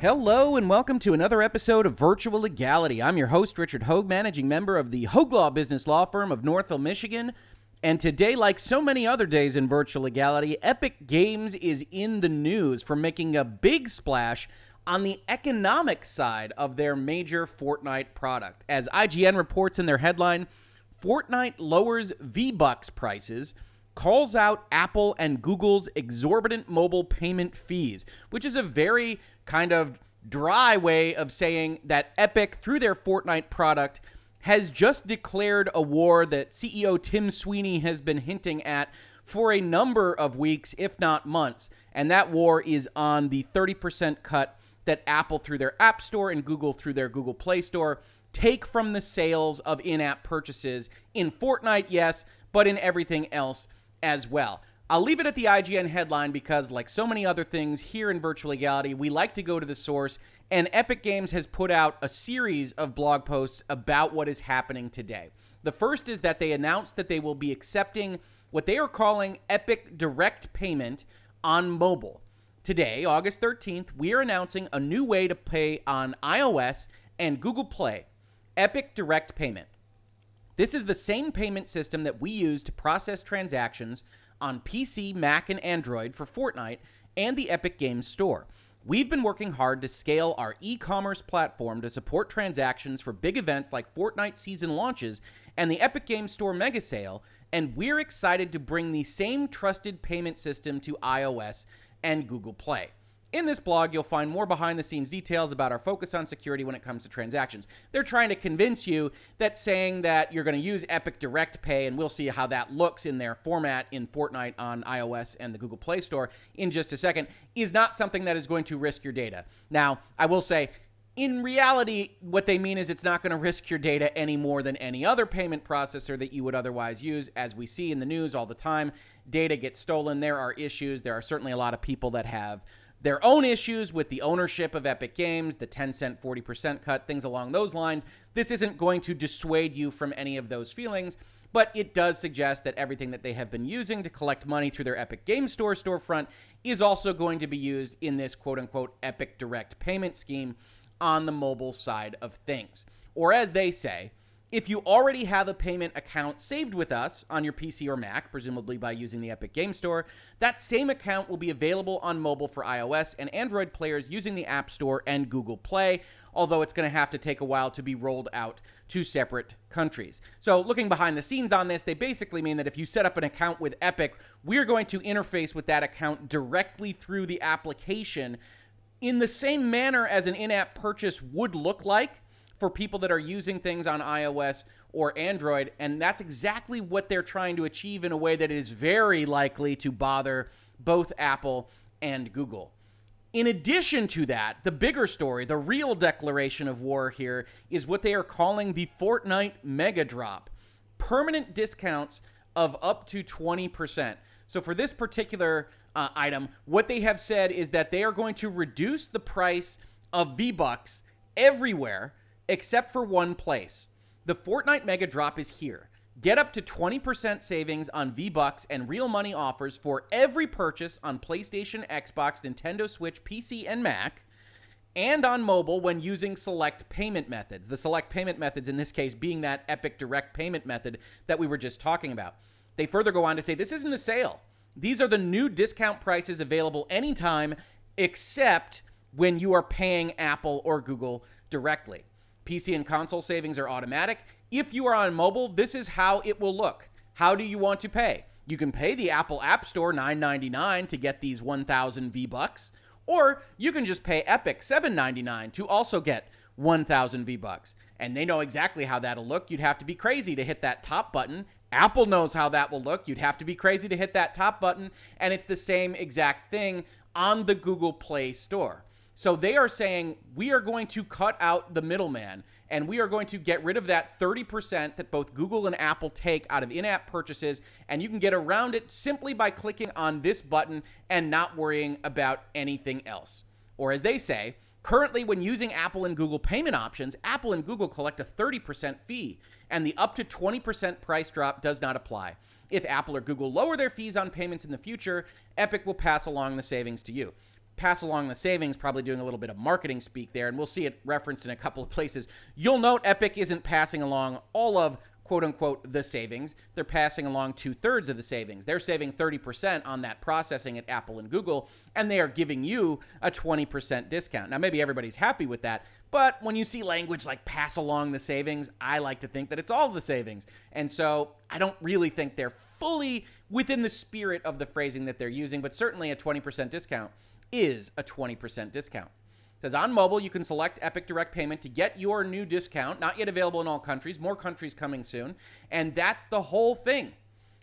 Hello and welcome to another episode of Virtual Legality. I'm your host, Richard Hoeg, managing member of the Hoeg Law Business Law Firm of Northville, Michigan. And today, like so many other days in virtual legality, Epic Games is in the news for making a big splash on the economic side of their major Fortnite product. As IGN reports in their headline, Fortnite lowers V Bucks prices calls out Apple and Google's exorbitant mobile payment fees, which is a very kind of dry way of saying that Epic, through their Fortnite product, has just declared a war that CEO Tim Sweeney has been hinting at for a number of weeks, if not months. And that war is on the 30% cut that Apple, through their App Store, and Google, through their Google Play Store, take from the sales of in app purchases in Fortnite, yes, but in everything else as well. I'll leave it at the IGN headline because, like so many other things here in virtual legality, we like to go to the source, and Epic Games has put out a series of blog posts about what is happening today. The first is that they announced that they will be accepting what they are calling Epic Direct Payment on mobile. Today, August 13th, we are announcing a new way to pay on iOS and Google Play Epic Direct Payment. This is the same payment system that we use to process transactions on PC, Mac, and Android for Fortnite and the Epic Games Store. We've been working hard to scale our e commerce platform to support transactions for big events like Fortnite season launches and the Epic Games Store mega sale, and we're excited to bring the same trusted payment system to iOS and Google Play. In this blog, you'll find more behind the scenes details about our focus on security when it comes to transactions. They're trying to convince you that saying that you're going to use Epic Direct Pay, and we'll see how that looks in their format in Fortnite on iOS and the Google Play Store in just a second, is not something that is going to risk your data. Now, I will say, in reality, what they mean is it's not going to risk your data any more than any other payment processor that you would otherwise use. As we see in the news all the time, data gets stolen. There are issues. There are certainly a lot of people that have their own issues with the ownership of Epic Games, the Tencent 40% cut, things along those lines. This isn't going to dissuade you from any of those feelings, but it does suggest that everything that they have been using to collect money through their Epic Games Store storefront is also going to be used in this quote unquote Epic Direct payment scheme on the mobile side of things. Or as they say, if you already have a payment account saved with us on your PC or Mac, presumably by using the Epic Game Store, that same account will be available on mobile for iOS and Android players using the App Store and Google Play, although it's going to have to take a while to be rolled out to separate countries. So, looking behind the scenes on this, they basically mean that if you set up an account with Epic, we're going to interface with that account directly through the application in the same manner as an in app purchase would look like for people that are using things on iOS or Android. And that's exactly what they're trying to achieve in a way that is very likely to bother both Apple and Google. In addition to that, the bigger story, the real declaration of war here, is what they are calling the Fortnite Mega Drop permanent discounts of up to 20%. So, for this particular uh, item, what they have said is that they are going to reduce the price of V Bucks everywhere except for one place. The Fortnite Mega Drop is here. Get up to 20% savings on V-Bucks and real money offers for every purchase on PlayStation, Xbox, Nintendo Switch, PC, and Mac, and on mobile when using select payment methods. The select payment methods in this case being that Epic Direct payment method that we were just talking about. They further go on to say this isn't a sale. These are the new discount prices available anytime except when you are paying Apple or Google directly. PC and console savings are automatic. If you are on mobile, this is how it will look. How do you want to pay? You can pay the Apple App Store $9.99 to get these 1,000 V Bucks, or you can just pay Epic $7.99 to also get 1,000 V Bucks. And they know exactly how that'll look. You'd have to be crazy to hit that top button. Apple knows how that will look. You'd have to be crazy to hit that top button. And it's the same exact thing on the Google Play Store. So they are saying we are going to cut out the middleman and we are going to get rid of that 30% that both Google and Apple take out of in app purchases. And you can get around it simply by clicking on this button and not worrying about anything else. Or as they say, currently, when using Apple and Google payment options, Apple and Google collect a 30% fee, and the up to 20% price drop does not apply. If Apple or Google lower their fees on payments in the future, Epic will pass along the savings to you. Pass along the savings, probably doing a little bit of marketing speak there, and we'll see it referenced in a couple of places. You'll note Epic isn't passing along all of quote unquote the savings. They're passing along two thirds of the savings. They're saving 30% on that processing at Apple and Google, and they are giving you a 20% discount. Now, maybe everybody's happy with that, but when you see language like pass along the savings, I like to think that it's all the savings. And so I don't really think they're fully within the spirit of the phrasing that they're using, but certainly a 20% discount is a 20% discount. It says on mobile, you can select Epic Direct Payment to get your new discount. Not yet available in all countries, more countries coming soon. And that's the whole thing.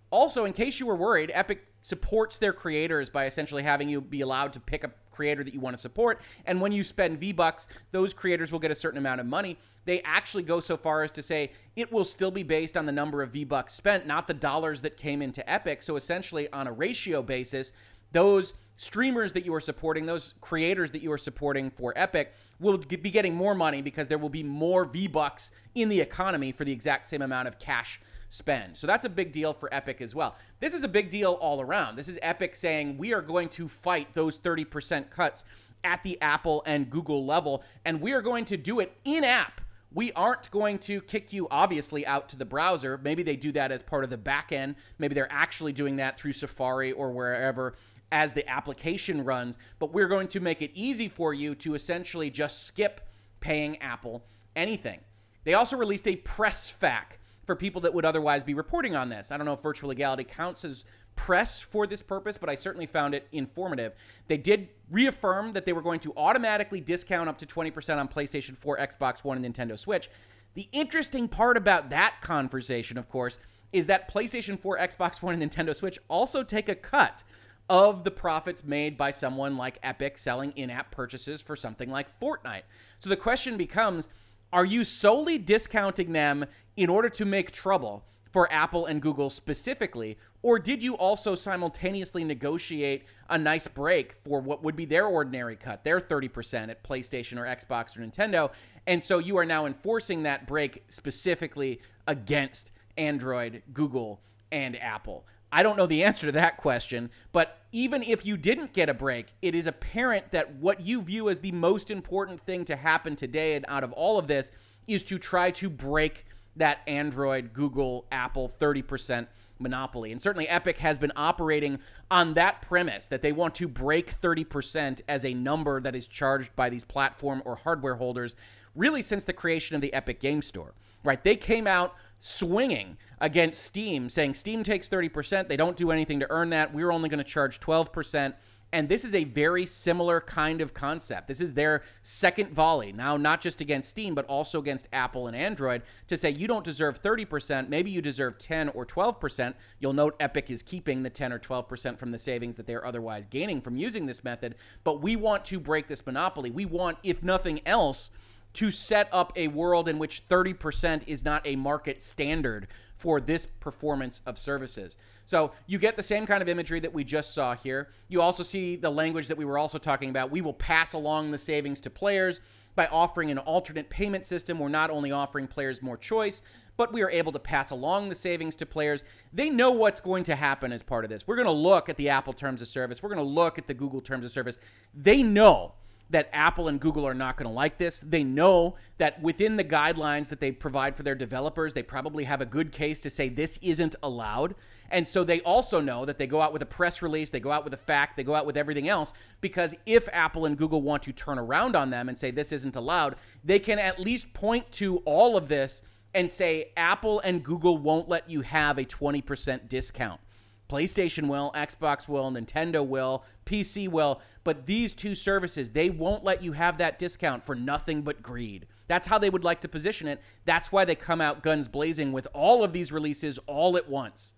Also, in case you were worried, Epic supports their creators by essentially having you be allowed to pick a creator that you want to support. And when you spend V Bucks, those creators will get a certain amount of money. They actually go so far as to say it will still be based on the number of V Bucks spent, not the dollars that came into Epic. So essentially, on a ratio basis, those streamers that you are supporting, those creators that you are supporting for Epic, will be getting more money because there will be more V Bucks in the economy for the exact same amount of cash spend. So that's a big deal for Epic as well. This is a big deal all around. This is Epic saying we are going to fight those 30% cuts at the Apple and Google level, and we are going to do it in app. We aren't going to kick you, obviously, out to the browser. Maybe they do that as part of the back end. Maybe they're actually doing that through Safari or wherever as the application runs, but we're going to make it easy for you to essentially just skip paying Apple anything. They also released a press FAQ for people that would otherwise be reporting on this. I don't know if virtual legality counts as press for this purpose, but I certainly found it informative. They did reaffirm that they were going to automatically discount up to 20% on PlayStation 4, Xbox One, and Nintendo Switch. The interesting part about that conversation, of course, is that PlayStation 4, Xbox One, and Nintendo Switch also take a cut of the profits made by someone like Epic selling in app purchases for something like Fortnite. So the question becomes are you solely discounting them in order to make trouble for Apple and Google specifically? Or did you also simultaneously negotiate a nice break for what would be their ordinary cut, their 30% at PlayStation or Xbox or Nintendo? And so you are now enforcing that break specifically against Android, Google, and Apple. I don't know the answer to that question, but even if you didn't get a break, it is apparent that what you view as the most important thing to happen today and out of all of this is to try to break that Android, Google, Apple 30% monopoly. And certainly Epic has been operating on that premise that they want to break 30% as a number that is charged by these platform or hardware holders really since the creation of the Epic Game Store. Right? They came out swinging against Steam, saying Steam takes 30%. They don't do anything to earn that. We're only going to charge 12%. And this is a very similar kind of concept. This is their second volley, now not just against Steam, but also against Apple and Android, to say you don't deserve 30%, maybe you deserve 10 or 12%. You'll note Epic is keeping the 10 or 12% from the savings that they're otherwise gaining from using this method. But we want to break this monopoly. We want, if nothing else, to set up a world in which 30% is not a market standard for this performance of services. So you get the same kind of imagery that we just saw here. You also see the language that we were also talking about. We will pass along the savings to players by offering an alternate payment system. We're not only offering players more choice, but we are able to pass along the savings to players. They know what's going to happen as part of this. We're going to look at the Apple terms of service. We're going to look at the Google terms of service. They know that Apple and Google are not going to like this. They know that within the guidelines that they provide for their developers, they probably have a good case to say this isn't allowed. And so they also know that they go out with a press release, they go out with a fact, they go out with everything else, because if Apple and Google want to turn around on them and say this isn't allowed, they can at least point to all of this and say Apple and Google won't let you have a 20% discount. PlayStation will, Xbox will, Nintendo will, PC will, but these two services, they won't let you have that discount for nothing but greed. That's how they would like to position it. That's why they come out guns blazing with all of these releases all at once.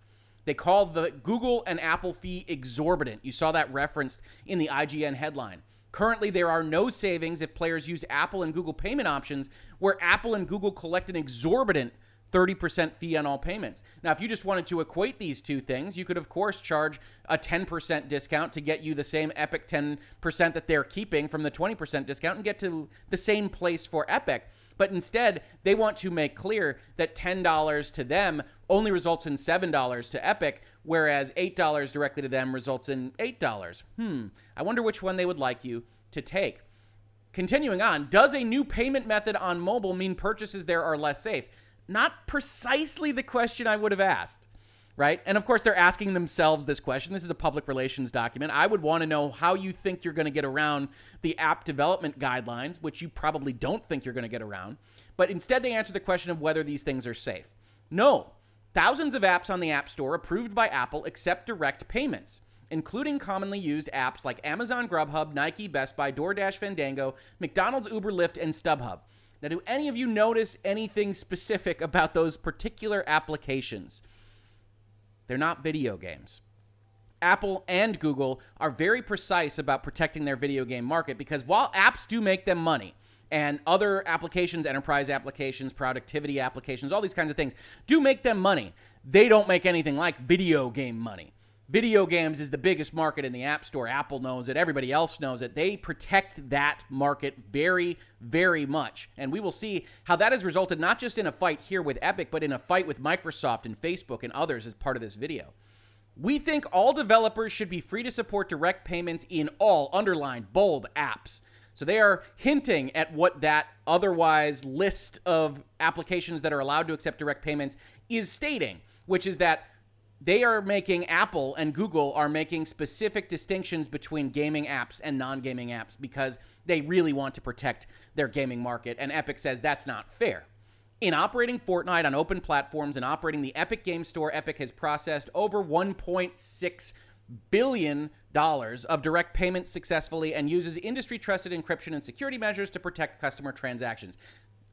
They call the Google and Apple fee exorbitant. You saw that referenced in the IGN headline. Currently, there are no savings if players use Apple and Google payment options, where Apple and Google collect an exorbitant 30% fee on all payments. Now, if you just wanted to equate these two things, you could, of course, charge a 10% discount to get you the same Epic 10% that they're keeping from the 20% discount and get to the same place for Epic. But instead, they want to make clear that $10 to them only results in $7 to Epic, whereas $8 directly to them results in $8. Hmm, I wonder which one they would like you to take. Continuing on, does a new payment method on mobile mean purchases there are less safe? Not precisely the question I would have asked right? And of course, they're asking themselves this question. This is a public relations document. I would want to know how you think you're going to get around the app development guidelines, which you probably don't think you're going to get around. But instead, they answer the question of whether these things are safe. No. Thousands of apps on the App Store approved by Apple accept direct payments, including commonly used apps like Amazon Grubhub, Nike, Best Buy, DoorDash, Fandango, McDonald's, Uber, Lyft, and StubHub. Now, do any of you notice anything specific about those particular applications? They're not video games. Apple and Google are very precise about protecting their video game market because while apps do make them money, and other applications, enterprise applications, productivity applications, all these kinds of things do make them money. They don't make anything like video game money. Video games is the biggest market in the App Store. Apple knows it. Everybody else knows it. They protect that market very, very much. And we will see how that has resulted not just in a fight here with Epic, but in a fight with Microsoft and Facebook and others as part of this video. We think all developers should be free to support direct payments in all underlined bold apps. So they are hinting at what that otherwise list of applications that are allowed to accept direct payments is stating, which is that they are making Apple and Google are making specific distinctions between gaming apps and non-gaming apps because they really want to protect their gaming market and Epic says that's not fair. In operating Fortnite on open platforms and operating the Epic Game Store, Epic has processed over 1.6 billion dollars of direct payments successfully and uses industry trusted encryption and security measures to protect customer transactions.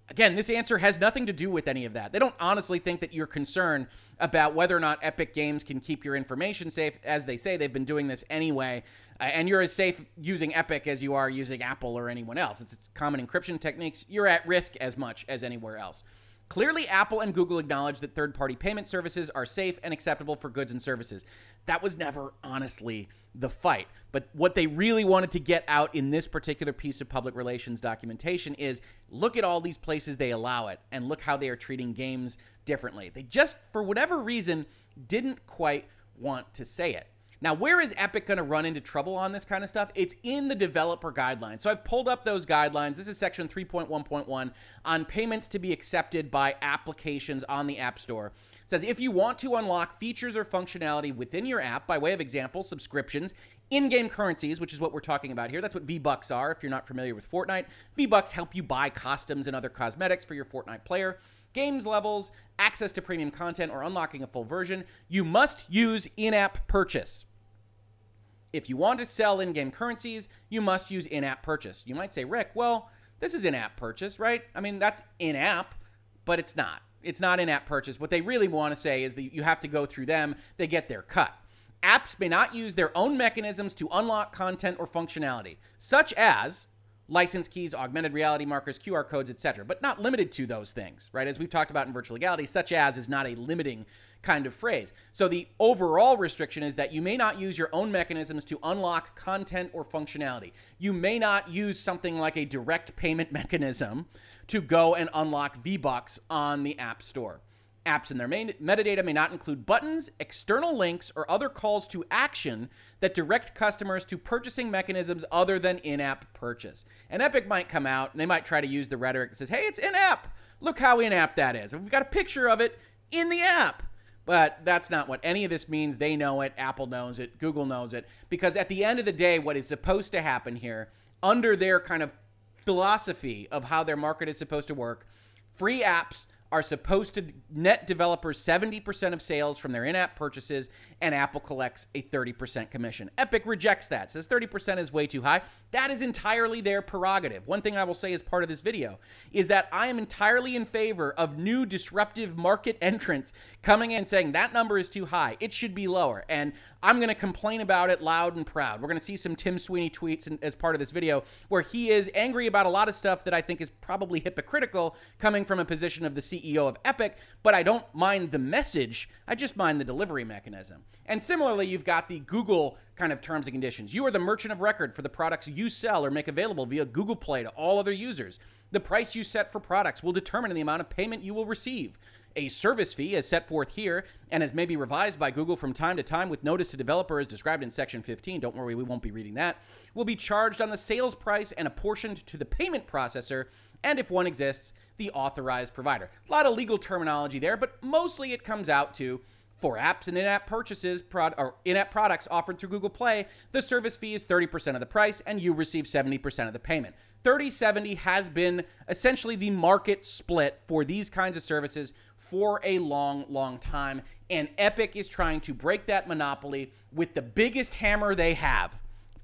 Again, this answer has nothing to do with any of that. They don't honestly think that you're concerned about whether or not Epic Games can keep your information safe. As they say, they've been doing this anyway. Uh, and you're as safe using Epic as you are using Apple or anyone else. It's common encryption techniques. You're at risk as much as anywhere else. Clearly, Apple and Google acknowledge that third party payment services are safe and acceptable for goods and services. That was never honestly the fight. But what they really wanted to get out in this particular piece of public relations documentation is look at all these places they allow it and look how they are treating games differently. They just, for whatever reason, didn't quite want to say it. Now, where is Epic going to run into trouble on this kind of stuff? It's in the developer guidelines. So I've pulled up those guidelines. This is section 3.1.1 on payments to be accepted by applications on the App Store. It says if you want to unlock features or functionality within your app, by way of example, subscriptions, in-game currencies, which is what we're talking about here. That's what V-Bucks are if you're not familiar with Fortnite. V-Bucks help you buy costumes and other cosmetics for your Fortnite player games levels, access to premium content, or unlocking a full version, you must use in app purchase. If you want to sell in game currencies, you must use in app purchase. You might say, Rick, well, this is in app purchase, right? I mean, that's in app, but it's not. It's not in app purchase. What they really want to say is that you have to go through them, they get their cut. Apps may not use their own mechanisms to unlock content or functionality, such as license keys, augmented reality markers, QR codes, etc., but not limited to those things, right? As we've talked about in virtual legality, such as is not a limiting kind of phrase. So the overall restriction is that you may not use your own mechanisms to unlock content or functionality. You may not use something like a direct payment mechanism to go and unlock V-Bucks on the App Store. Apps in their metadata may not include buttons, external links, or other calls to action that direct customers to purchasing mechanisms other than in app purchase. And Epic might come out and they might try to use the rhetoric that says, hey, it's in app. Look how in app that is. We've got a picture of it in the app. But that's not what any of this means. They know it. Apple knows it. Google knows it. Because at the end of the day, what is supposed to happen here, under their kind of philosophy of how their market is supposed to work, free apps are supposed to net developers 70% of sales from their in app purchases, and Apple collects a 30% commission. Epic rejects that, says 30% is way too high. That is entirely their prerogative. One thing I will say as part of this video is that I am entirely in favor of new disruptive market entrants coming in saying that number is too high. It should be lower. And I'm going to complain about it loud and proud. We're going to see some Tim Sweeney tweets in, as part of this video where he is angry about a lot of stuff that I think is probably hypocritical coming from a position of the CEO of Epic, but I don't mind the message. I just mind the delivery mechanism. And similarly, you've got the Google kind of terms and conditions. You are the merchant of record for the products you sell or make available via Google Play to all other users. The price you set for products will determine the amount of payment you will receive. A service fee, as set forth here and as may be revised by Google from time to time with notice to developer as described in Section 15, don't worry, we won't be reading that, will be charged on the sales price and apportioned to the payment processor, and if one exists, the authorized provider. A lot of legal terminology there, but mostly it comes out to for apps and in-app purchases prod- or in-app products offered through Google Play, the service fee is 30% of the price and you receive 70% of the payment. 30/70 has been essentially the market split for these kinds of services for a long, long time. And Epic is trying to break that monopoly with the biggest hammer they have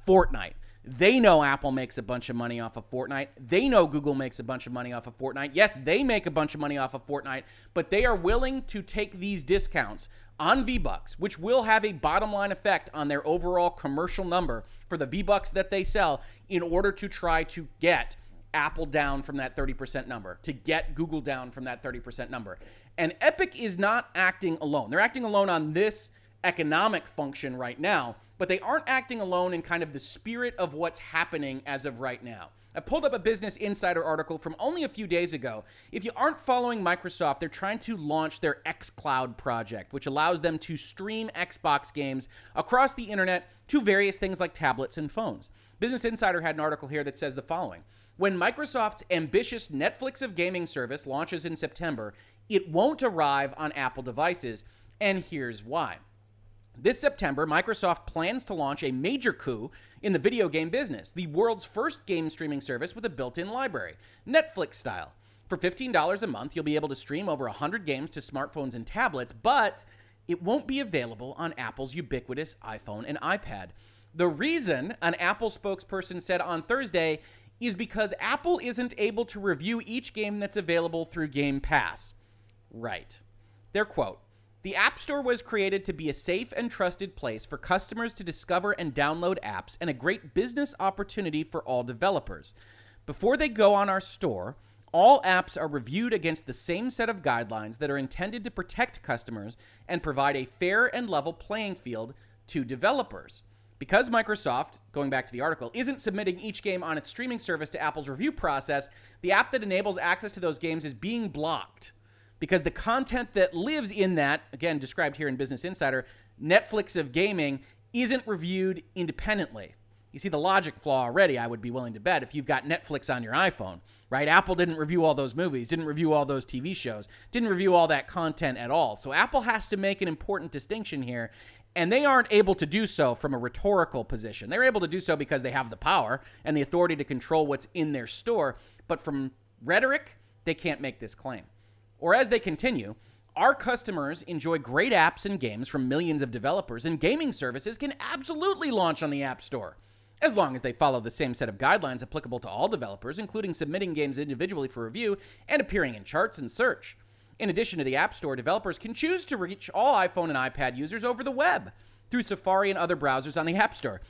Fortnite. They know Apple makes a bunch of money off of Fortnite. They know Google makes a bunch of money off of Fortnite. Yes, they make a bunch of money off of Fortnite, but they are willing to take these discounts on V-Bucks, which will have a bottom line effect on their overall commercial number for the V-Bucks that they sell in order to try to get Apple down from that 30% number, to get Google down from that 30% number. And Epic is not acting alone. They're acting alone on this economic function right now, but they aren't acting alone in kind of the spirit of what's happening as of right now. I pulled up a Business Insider article from only a few days ago. If you aren't following Microsoft, they're trying to launch their xCloud project, which allows them to stream Xbox games across the internet to various things like tablets and phones. Business Insider had an article here that says the following When Microsoft's ambitious Netflix of gaming service launches in September, it won't arrive on Apple devices, and here's why. This September, Microsoft plans to launch a major coup in the video game business, the world's first game streaming service with a built in library, Netflix style. For $15 a month, you'll be able to stream over 100 games to smartphones and tablets, but it won't be available on Apple's ubiquitous iPhone and iPad. The reason, an Apple spokesperson said on Thursday, is because Apple isn't able to review each game that's available through Game Pass. Right. Their quote The App Store was created to be a safe and trusted place for customers to discover and download apps and a great business opportunity for all developers. Before they go on our store, all apps are reviewed against the same set of guidelines that are intended to protect customers and provide a fair and level playing field to developers. Because Microsoft, going back to the article, isn't submitting each game on its streaming service to Apple's review process, the app that enables access to those games is being blocked because the content that lives in that, again, described here in Business Insider, Netflix of gaming, isn't reviewed independently. You see the logic flaw already, I would be willing to bet, if you've got Netflix on your iPhone, right? Apple didn't review all those movies, didn't review all those TV shows, didn't review all that content at all. So Apple has to make an important distinction here, and they aren't able to do so from a rhetorical position. They're able to do so because they have the power and the authority to control what's in their store, but from rhetoric, they can't make this claim. Or as they continue, our customers enjoy great apps and games from millions of developers, and gaming services can absolutely launch on the App Store, as long as they follow the same set of guidelines applicable to all developers, including submitting games individually for review and appearing in charts and search. In addition to the App Store, developers can choose to reach all iPhone and iPad users over the web through Safari and other browsers on the App Store.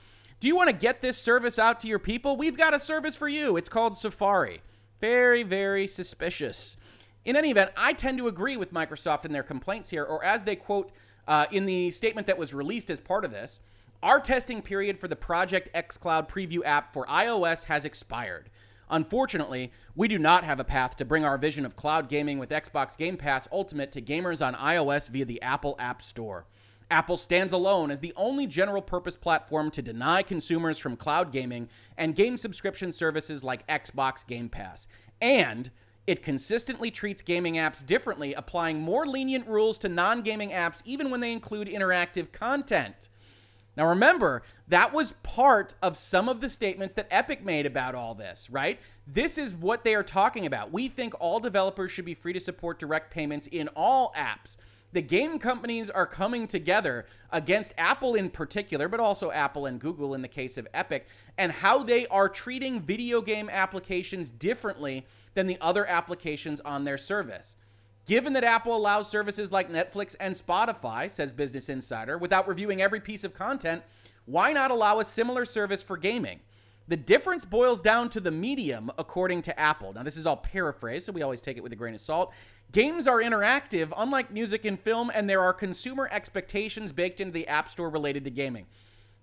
Do you want to get this service out to your people? We've got a service for you. It's called Safari. Very, very suspicious. In any event, I tend to agree with Microsoft in their complaints here, or as they quote uh, in the statement that was released as part of this, our testing period for the Project xCloud preview app for iOS has expired. Unfortunately, we do not have a path to bring our vision of cloud gaming with Xbox Game Pass Ultimate to gamers on iOS via the Apple App Store. Apple stands alone as the only general purpose platform to deny consumers from cloud gaming and game subscription services like Xbox Game Pass. And it consistently treats gaming apps differently, applying more lenient rules to non gaming apps, even when they include interactive content. Now, remember, that was part of some of the statements that Epic made about all this, right? This is what they are talking about. We think all developers should be free to support direct payments in all apps. The game companies are coming together against Apple in particular, but also Apple and Google in the case of Epic, and how they are treating video game applications differently than the other applications on their service. Given that Apple allows services like Netflix and Spotify, says Business Insider, without reviewing every piece of content, why not allow a similar service for gaming? The difference boils down to the medium, according to Apple. Now, this is all paraphrased, so we always take it with a grain of salt. Games are interactive, unlike music and film, and there are consumer expectations baked into the App Store related to gaming.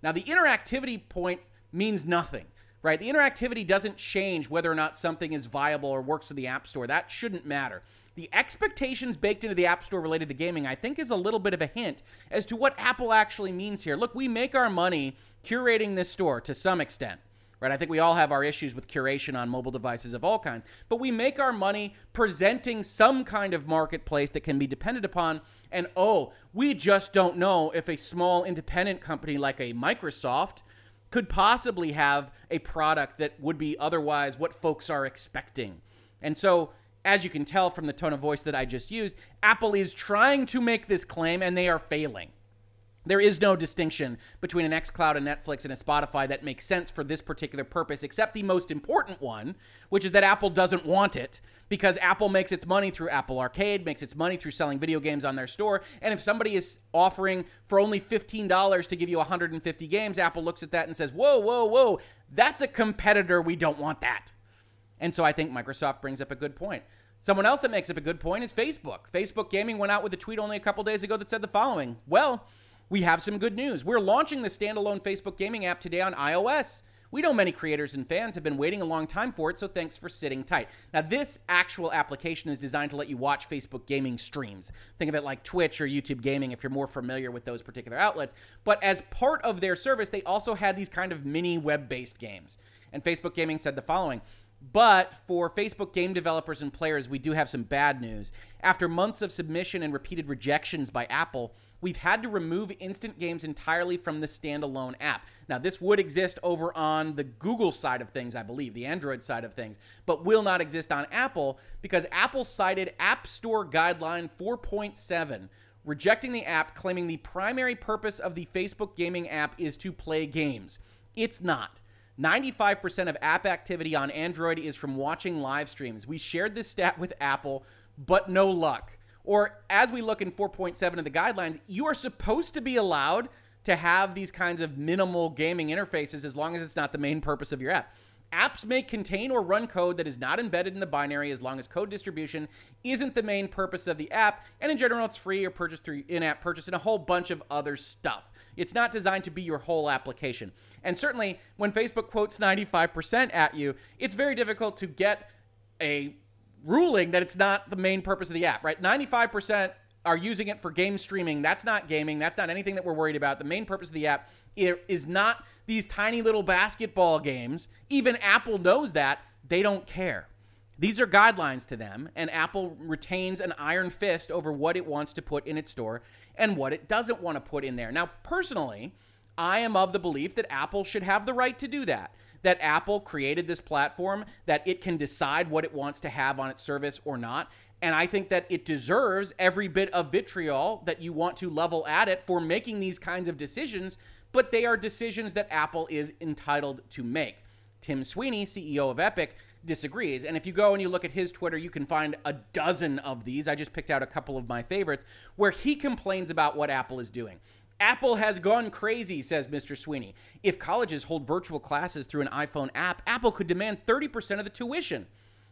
Now, the interactivity point means nothing right? The interactivity doesn't change whether or not something is viable or works with the App Store. That shouldn't matter. The expectations baked into the App Store related to gaming, I think, is a little bit of a hint as to what Apple actually means here. Look, we make our money curating this store to some extent right? I think we all have our issues with curation on mobile devices of all kinds, but we make our money presenting some kind of marketplace that can be depended upon. And oh, we just don't know if a small independent company like a Microsoft could possibly have a product that would be otherwise what folks are expecting. And so, as you can tell from the tone of voice that I just used, Apple is trying to make this claim and they are failing. There is no distinction between an xCloud, a Netflix, and a Spotify that makes sense for this particular purpose, except the most important one, which is that Apple doesn't want it because Apple makes its money through Apple Arcade, makes its money through selling video games on their store. And if somebody is offering for only $15 to give you 150 games, Apple looks at that and says, whoa, whoa, whoa, that's a competitor. We don't want that. And so I think Microsoft brings up a good point. Someone else that makes up a good point is Facebook. Facebook Gaming went out with a tweet only a couple days ago that said the following Well, we have some good news. We're launching the standalone Facebook gaming app today on iOS. We know many creators and fans have been waiting a long time for it, so thanks for sitting tight. Now, this actual application is designed to let you watch Facebook gaming streams. Think of it like Twitch or YouTube gaming if you're more familiar with those particular outlets. But as part of their service, they also had these kind of mini web based games. And Facebook Gaming said the following but for Facebook game developers and players, we do have some bad news. After months of submission and repeated rejections by Apple, we've had to remove instant games entirely from the standalone app. Now, this would exist over on the Google side of things, I believe, the Android side of things, but will not exist on Apple because Apple cited App Store Guideline 4.7 rejecting the app, claiming the primary purpose of the Facebook gaming app is to play games. It's not. 95% of app activity on Android is from watching live streams. We shared this stat with Apple, but no luck. Or as we look in 4.7 of the guidelines, you are supposed to be allowed to have these kinds of minimal gaming interfaces as long as it's not the main purpose of your app. Apps may contain or run code that is not embedded in the binary as long as code distribution isn't the main purpose of the app, and in general, it's free or purchased through in app purchase and a whole bunch of other stuff. It's not designed to be your whole application. And certainly, when Facebook quotes 95% at you, it's very difficult to get a ruling that it's not the main purpose of the app, right? 95% are using it for game streaming. That's not gaming. That's not anything that we're worried about. The main purpose of the app is not these tiny little basketball games. Even Apple knows that. They don't care. These are guidelines to them, and Apple retains an iron fist over what it wants to put in its store and what it doesn't want to put in there. Now, personally, I am of the belief that Apple should have the right to do that. That Apple created this platform, that it can decide what it wants to have on its service or not. And I think that it deserves every bit of vitriol that you want to level at it for making these kinds of decisions, but they are decisions that Apple is entitled to make. Tim Sweeney, CEO of Epic, disagrees. And if you go and you look at his Twitter, you can find a dozen of these. I just picked out a couple of my favorites where he complains about what Apple is doing. Apple has gone crazy, says Mr. Sweeney. If colleges hold virtual classes through an iPhone app, Apple could demand 30% of the tuition.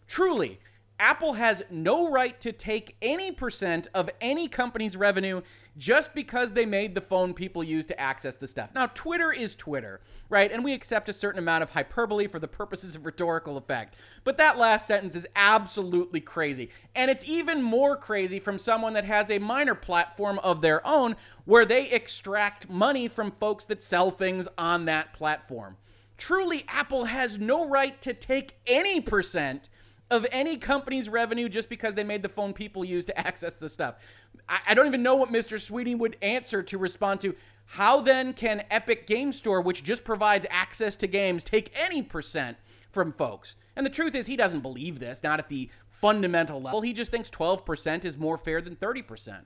Truly, Apple has no right to take any percent of any company's revenue just because they made the phone people use to access the stuff. Now, Twitter is Twitter, right? And we accept a certain amount of hyperbole for the purposes of rhetorical effect. But that last sentence is absolutely crazy. And it's even more crazy from someone that has a minor platform of their own where they extract money from folks that sell things on that platform. Truly, Apple has no right to take any percent of any company's revenue just because they made the phone people use to access the stuff. I, I don't even know what Mr. Sweeney would answer to respond to. How then can Epic Game Store, which just provides access to games, take any percent from folks? And the truth is, he doesn't believe this, not at the fundamental level. He just thinks 12% is more fair than 30%.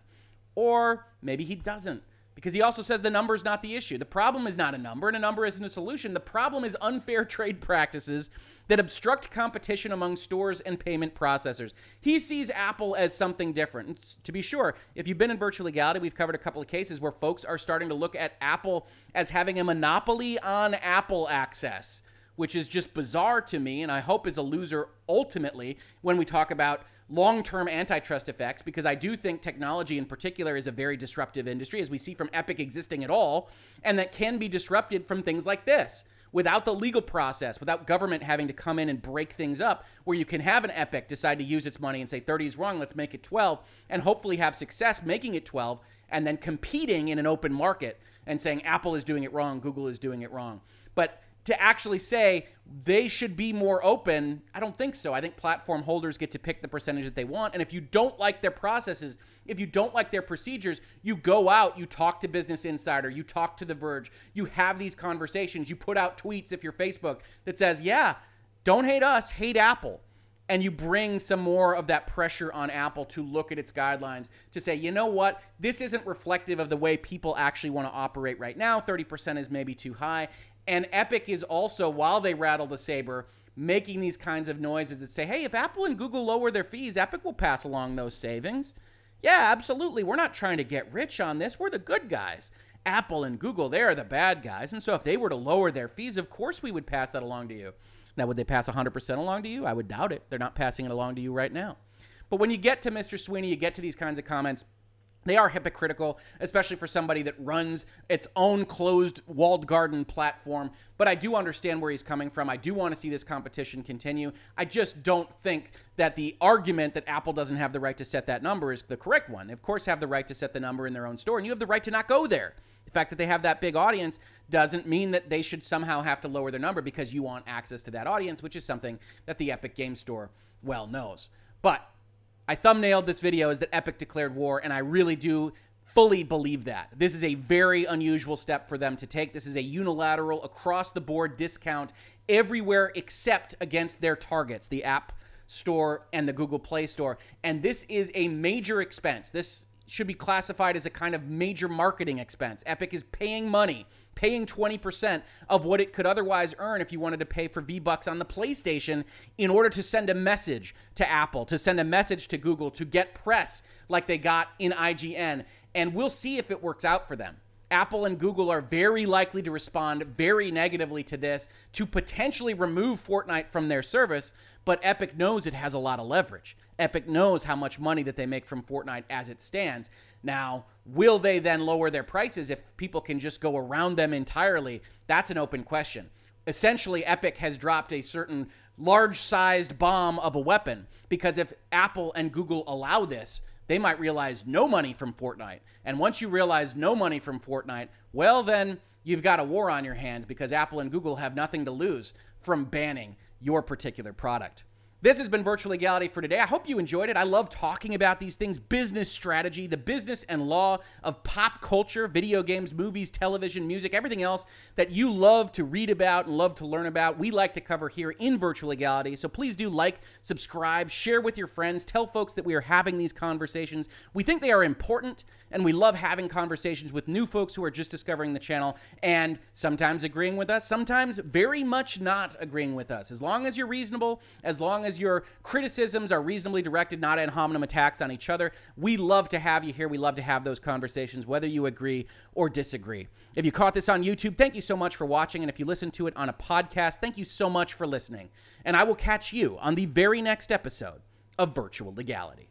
Or maybe he doesn't because he also says the number is not the issue. The problem is not a number, and a number isn't a solution. The problem is unfair trade practices that obstruct competition among stores and payment processors. He sees Apple as something different. To be sure, if you've been in virtual legality, we've covered a couple of cases where folks are starting to look at Apple as having a monopoly on Apple access, which is just bizarre to me, and I hope is a loser ultimately when we talk about long term antitrust effects because I do think technology in particular is a very disruptive industry, as we see from Epic existing at all, and that can be disrupted from things like this. without the legal process, without government having to come in and break things up, where you can have an Epic decide to use its money and say 30 is wrong, let's make it 12, and hopefully have success making it 12, and then competing in an open market and saying Apple is doing it wrong, Google is doing it wrong. But to actually say they should be more open, I don't think so. I think platform holders get to pick the percentage that they want. And if you don't like their processes, if you don't like their procedures, you go out, you talk to Business Insider, you talk to The Verge, you have these conversations, you put out tweets if you're Facebook that says, yeah, don't hate us, hate Apple. And you bring some more of that pressure on Apple to look at its guidelines to say, you know what, this isn't reflective of the way people actually want to operate right now. 30% is maybe too high. And Epic is also, while they rattle the saber, making these kinds of noises that say, hey, if Apple and Google lower their fees, Epic will pass along those savings. Yeah, absolutely. We're not trying to get rich on this. We're the good guys. Apple and Google, they are the bad guys. And so if they were to lower their fees, of course we would pass that along to you. Now, would they pass 100% along to you? I would doubt it. They're not passing it along to you right now. But when you get to Mr. Sweeney, you get to these kinds of comments, they are hypocritical, especially for somebody that runs its own closed walled garden platform. But I do understand where he's coming from. I do want to see this competition continue. I just don't think that the argument that Apple doesn't have the right to set that number is the correct one. They, of course, have the right to set the number in their own store, and you have the right to not go there. The fact that they have that big audience doesn't mean that they should somehow have to lower their number because you want access to that audience, which is something that the Epic Game Store well knows. But I thumbnailed this video as that Epic declared war, and I really do fully believe that. This is a very unusual step for them to take. This is a unilateral, across the board discount everywhere except against their targets, the App Store and the Google Play Store. And this is a major expense. This should be classified as a kind of major marketing expense. Epic is paying money, paying 20% of what it could otherwise earn if you wanted to pay for V-Bucks on the PlayStation in order to send a message to Apple, to send a message to Google, to get press like they got in IGN. And we'll see if it works out for them. Apple and Google are very likely to respond very negatively to this to potentially remove Fortnite from their service, but Epic knows it has a lot of leverage. Epic knows how much money that they make from Fortnite as it stands. Now, will they then lower their prices if people can just go around them entirely? That's an open question. Essentially, Epic has dropped a certain large sized bomb of a weapon because if Apple and Google allow this, they might realize no money from Fortnite. And once you realize no money from Fortnite, well, then you've got a war on your hands because Apple and Google have nothing to lose from banning your particular product. This has been Virtual Legality for today. I hope you enjoyed it. I love talking about these things business strategy, the business and law of pop culture, video games, movies, television, music, everything else that you love to read about and love to learn about. We like to cover here in Virtual Legality. So please do like, subscribe, share with your friends, tell folks that we are having these conversations. We think they are important and we love having conversations with new folks who are just discovering the channel and sometimes agreeing with us, sometimes very much not agreeing with us. As long as you're reasonable, as long as your criticisms are reasonably directed, not ad hominem attacks on each other, we love to have you here. We love to have those conversations, whether you agree or disagree. If you caught this on YouTube, thank you so much for watching. And if you listen to it on a podcast, thank you so much for listening. And I will catch you on the very next episode of Virtual Legality.